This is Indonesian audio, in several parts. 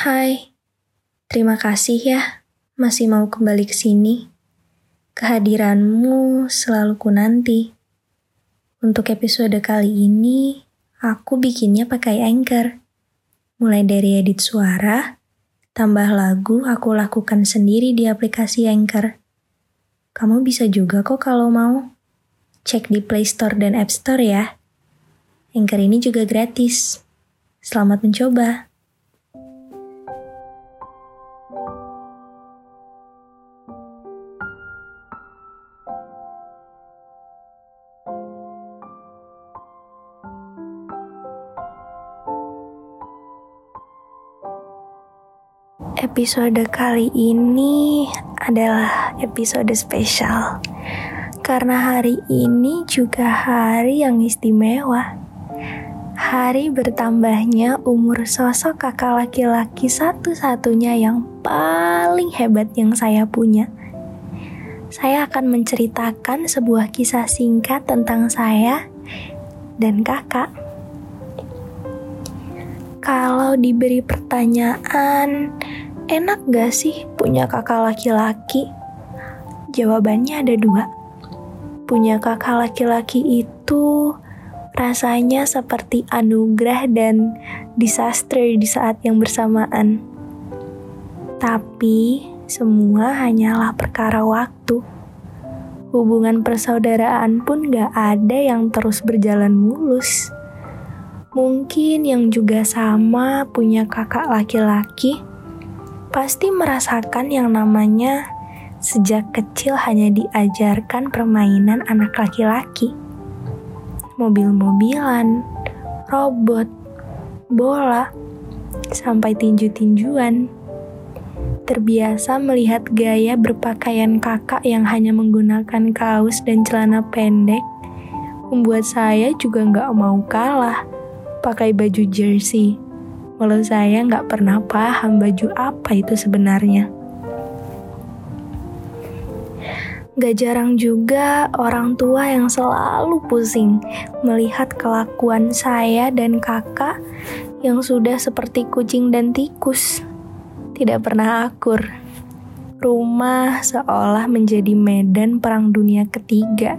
Hai, terima kasih ya masih mau kembali ke sini. Kehadiranmu selalu ku nanti. Untuk episode kali ini, aku bikinnya pakai Anchor. Mulai dari edit suara, tambah lagu aku lakukan sendiri di aplikasi Anchor. Kamu bisa juga kok kalau mau. Cek di Play Store dan App Store ya. Anchor ini juga gratis. Selamat mencoba. Episode kali ini adalah episode spesial karena hari ini juga hari yang istimewa. Hari bertambahnya umur sosok kakak laki-laki satu-satunya yang paling hebat yang saya punya. Saya akan menceritakan sebuah kisah singkat tentang saya dan kakak. Kalau diberi pertanyaan, Enak gak sih punya kakak laki-laki? Jawabannya ada dua. Punya kakak laki-laki itu rasanya seperti anugerah dan disaster di saat yang bersamaan. Tapi semua hanyalah perkara waktu. Hubungan persaudaraan pun gak ada yang terus berjalan mulus. Mungkin yang juga sama punya kakak laki-laki pasti merasakan yang namanya sejak kecil hanya diajarkan permainan anak laki-laki. Mobil-mobilan, robot, bola, sampai tinju-tinjuan. Terbiasa melihat gaya berpakaian kakak yang hanya menggunakan kaos dan celana pendek, membuat saya juga nggak mau kalah pakai baju jersey walau saya nggak pernah paham baju apa itu sebenarnya. Gak jarang juga orang tua yang selalu pusing melihat kelakuan saya dan kakak yang sudah seperti kucing dan tikus. Tidak pernah akur. Rumah seolah menjadi medan perang dunia ketiga.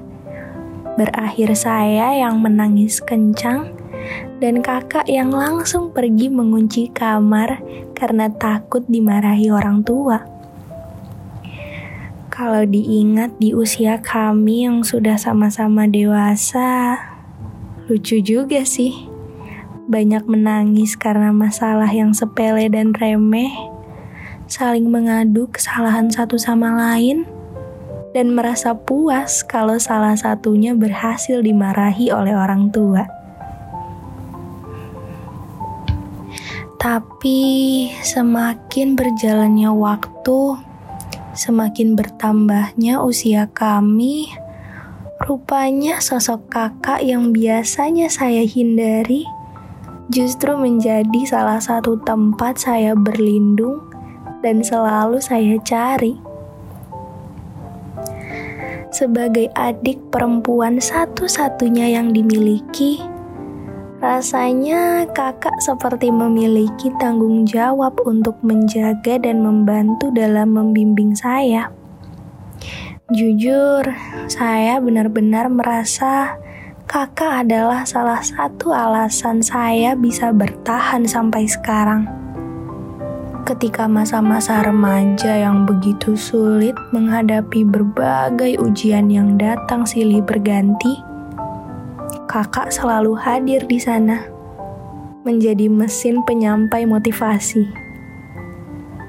Berakhir saya yang menangis kencang dan kakak yang langsung pergi mengunci kamar karena takut dimarahi orang tua. Kalau diingat di usia kami yang sudah sama-sama dewasa, lucu juga sih. Banyak menangis karena masalah yang sepele dan remeh, saling mengadu kesalahan satu sama lain, dan merasa puas kalau salah satunya berhasil dimarahi oleh orang tua. Tapi semakin berjalannya waktu, semakin bertambahnya usia kami, rupanya sosok kakak yang biasanya saya hindari justru menjadi salah satu tempat saya berlindung dan selalu saya cari. Sebagai adik perempuan satu-satunya yang dimiliki, Rasanya kakak seperti memiliki tanggung jawab untuk menjaga dan membantu dalam membimbing saya. Jujur, saya benar-benar merasa kakak adalah salah satu alasan saya bisa bertahan sampai sekarang. Ketika masa-masa remaja yang begitu sulit menghadapi berbagai ujian yang datang silih berganti, kakak selalu hadir di sana, menjadi mesin penyampai motivasi.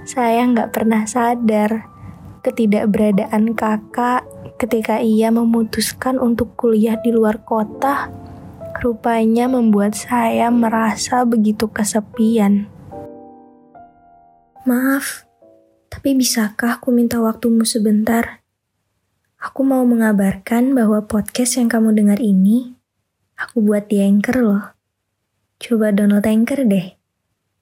Saya nggak pernah sadar ketidakberadaan kakak ketika ia memutuskan untuk kuliah di luar kota, rupanya membuat saya merasa begitu kesepian. Maaf, tapi bisakah aku minta waktumu sebentar? Aku mau mengabarkan bahwa podcast yang kamu dengar ini Aku buat di Anchor loh. Coba download Anchor deh.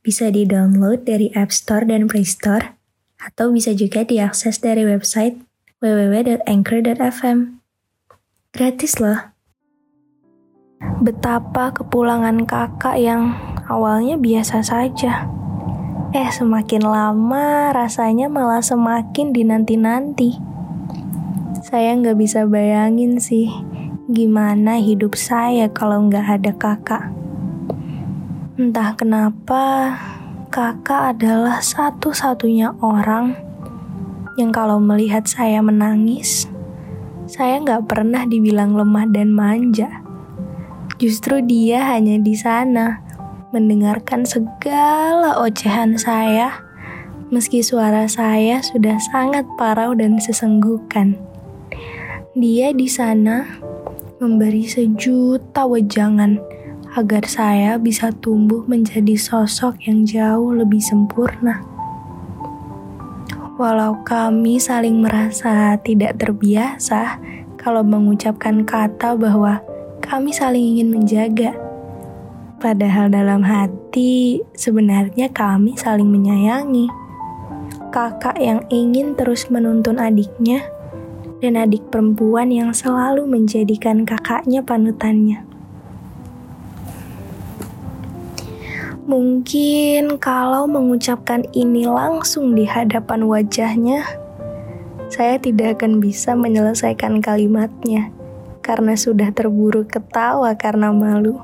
Bisa di-download dari App Store dan Play Store, atau bisa juga diakses dari website www.anchor.fm. Gratis loh. Betapa kepulangan kakak yang awalnya biasa saja. Eh, semakin lama rasanya malah semakin dinanti-nanti. Saya nggak bisa bayangin sih gimana hidup saya kalau nggak ada kakak. Entah kenapa, kakak adalah satu-satunya orang yang kalau melihat saya menangis, saya nggak pernah dibilang lemah dan manja. Justru dia hanya di sana, mendengarkan segala ocehan saya, meski suara saya sudah sangat parau dan sesenggukan. Dia di sana memberi sejuta wejangan agar saya bisa tumbuh menjadi sosok yang jauh lebih sempurna. Walau kami saling merasa tidak terbiasa kalau mengucapkan kata bahwa kami saling ingin menjaga. Padahal dalam hati sebenarnya kami saling menyayangi. Kakak yang ingin terus menuntun adiknya dan adik perempuan yang selalu menjadikan kakaknya panutannya. Mungkin kalau mengucapkan ini langsung di hadapan wajahnya, saya tidak akan bisa menyelesaikan kalimatnya karena sudah terburu ketawa karena malu.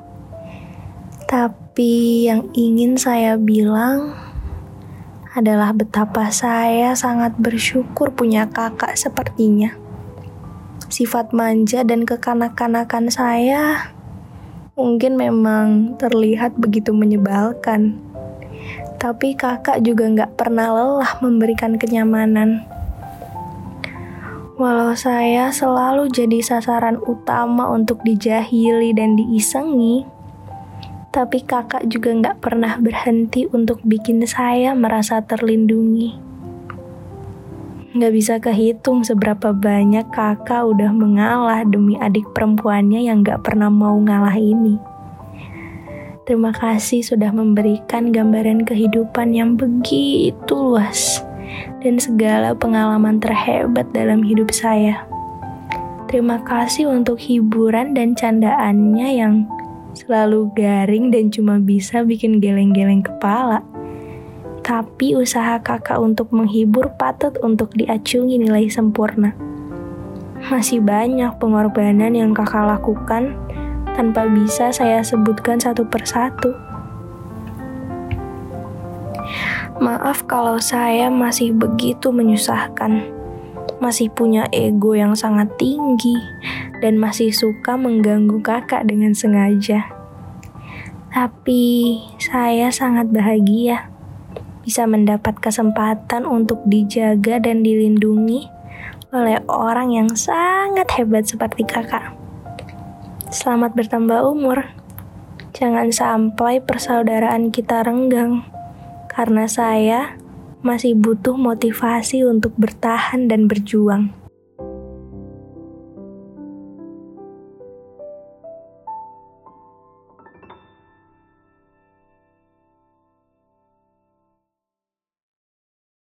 Tapi yang ingin saya bilang adalah betapa saya sangat bersyukur punya kakak sepertinya. Sifat manja dan kekanak-kanakan saya mungkin memang terlihat begitu menyebalkan. Tapi kakak juga nggak pernah lelah memberikan kenyamanan. Walau saya selalu jadi sasaran utama untuk dijahili dan diisengi, tapi kakak juga nggak pernah berhenti untuk bikin saya merasa terlindungi. Gak bisa kehitung seberapa banyak kakak udah mengalah demi adik perempuannya yang gak pernah mau ngalah ini. Terima kasih sudah memberikan gambaran kehidupan yang begitu luas dan segala pengalaman terhebat dalam hidup saya. Terima kasih untuk hiburan dan candaannya yang selalu garing dan cuma bisa bikin geleng-geleng kepala. Tapi usaha kakak untuk menghibur patut untuk diacungi nilai sempurna. Masih banyak pengorbanan yang kakak lakukan tanpa bisa saya sebutkan satu persatu. Maaf kalau saya masih begitu menyusahkan, masih punya ego yang sangat tinggi, dan masih suka mengganggu kakak dengan sengaja. Tapi saya sangat bahagia bisa mendapat kesempatan untuk dijaga dan dilindungi oleh orang yang sangat hebat seperti kakak. Selamat bertambah umur. Jangan sampai persaudaraan kita renggang, karena saya masih butuh motivasi untuk bertahan dan berjuang.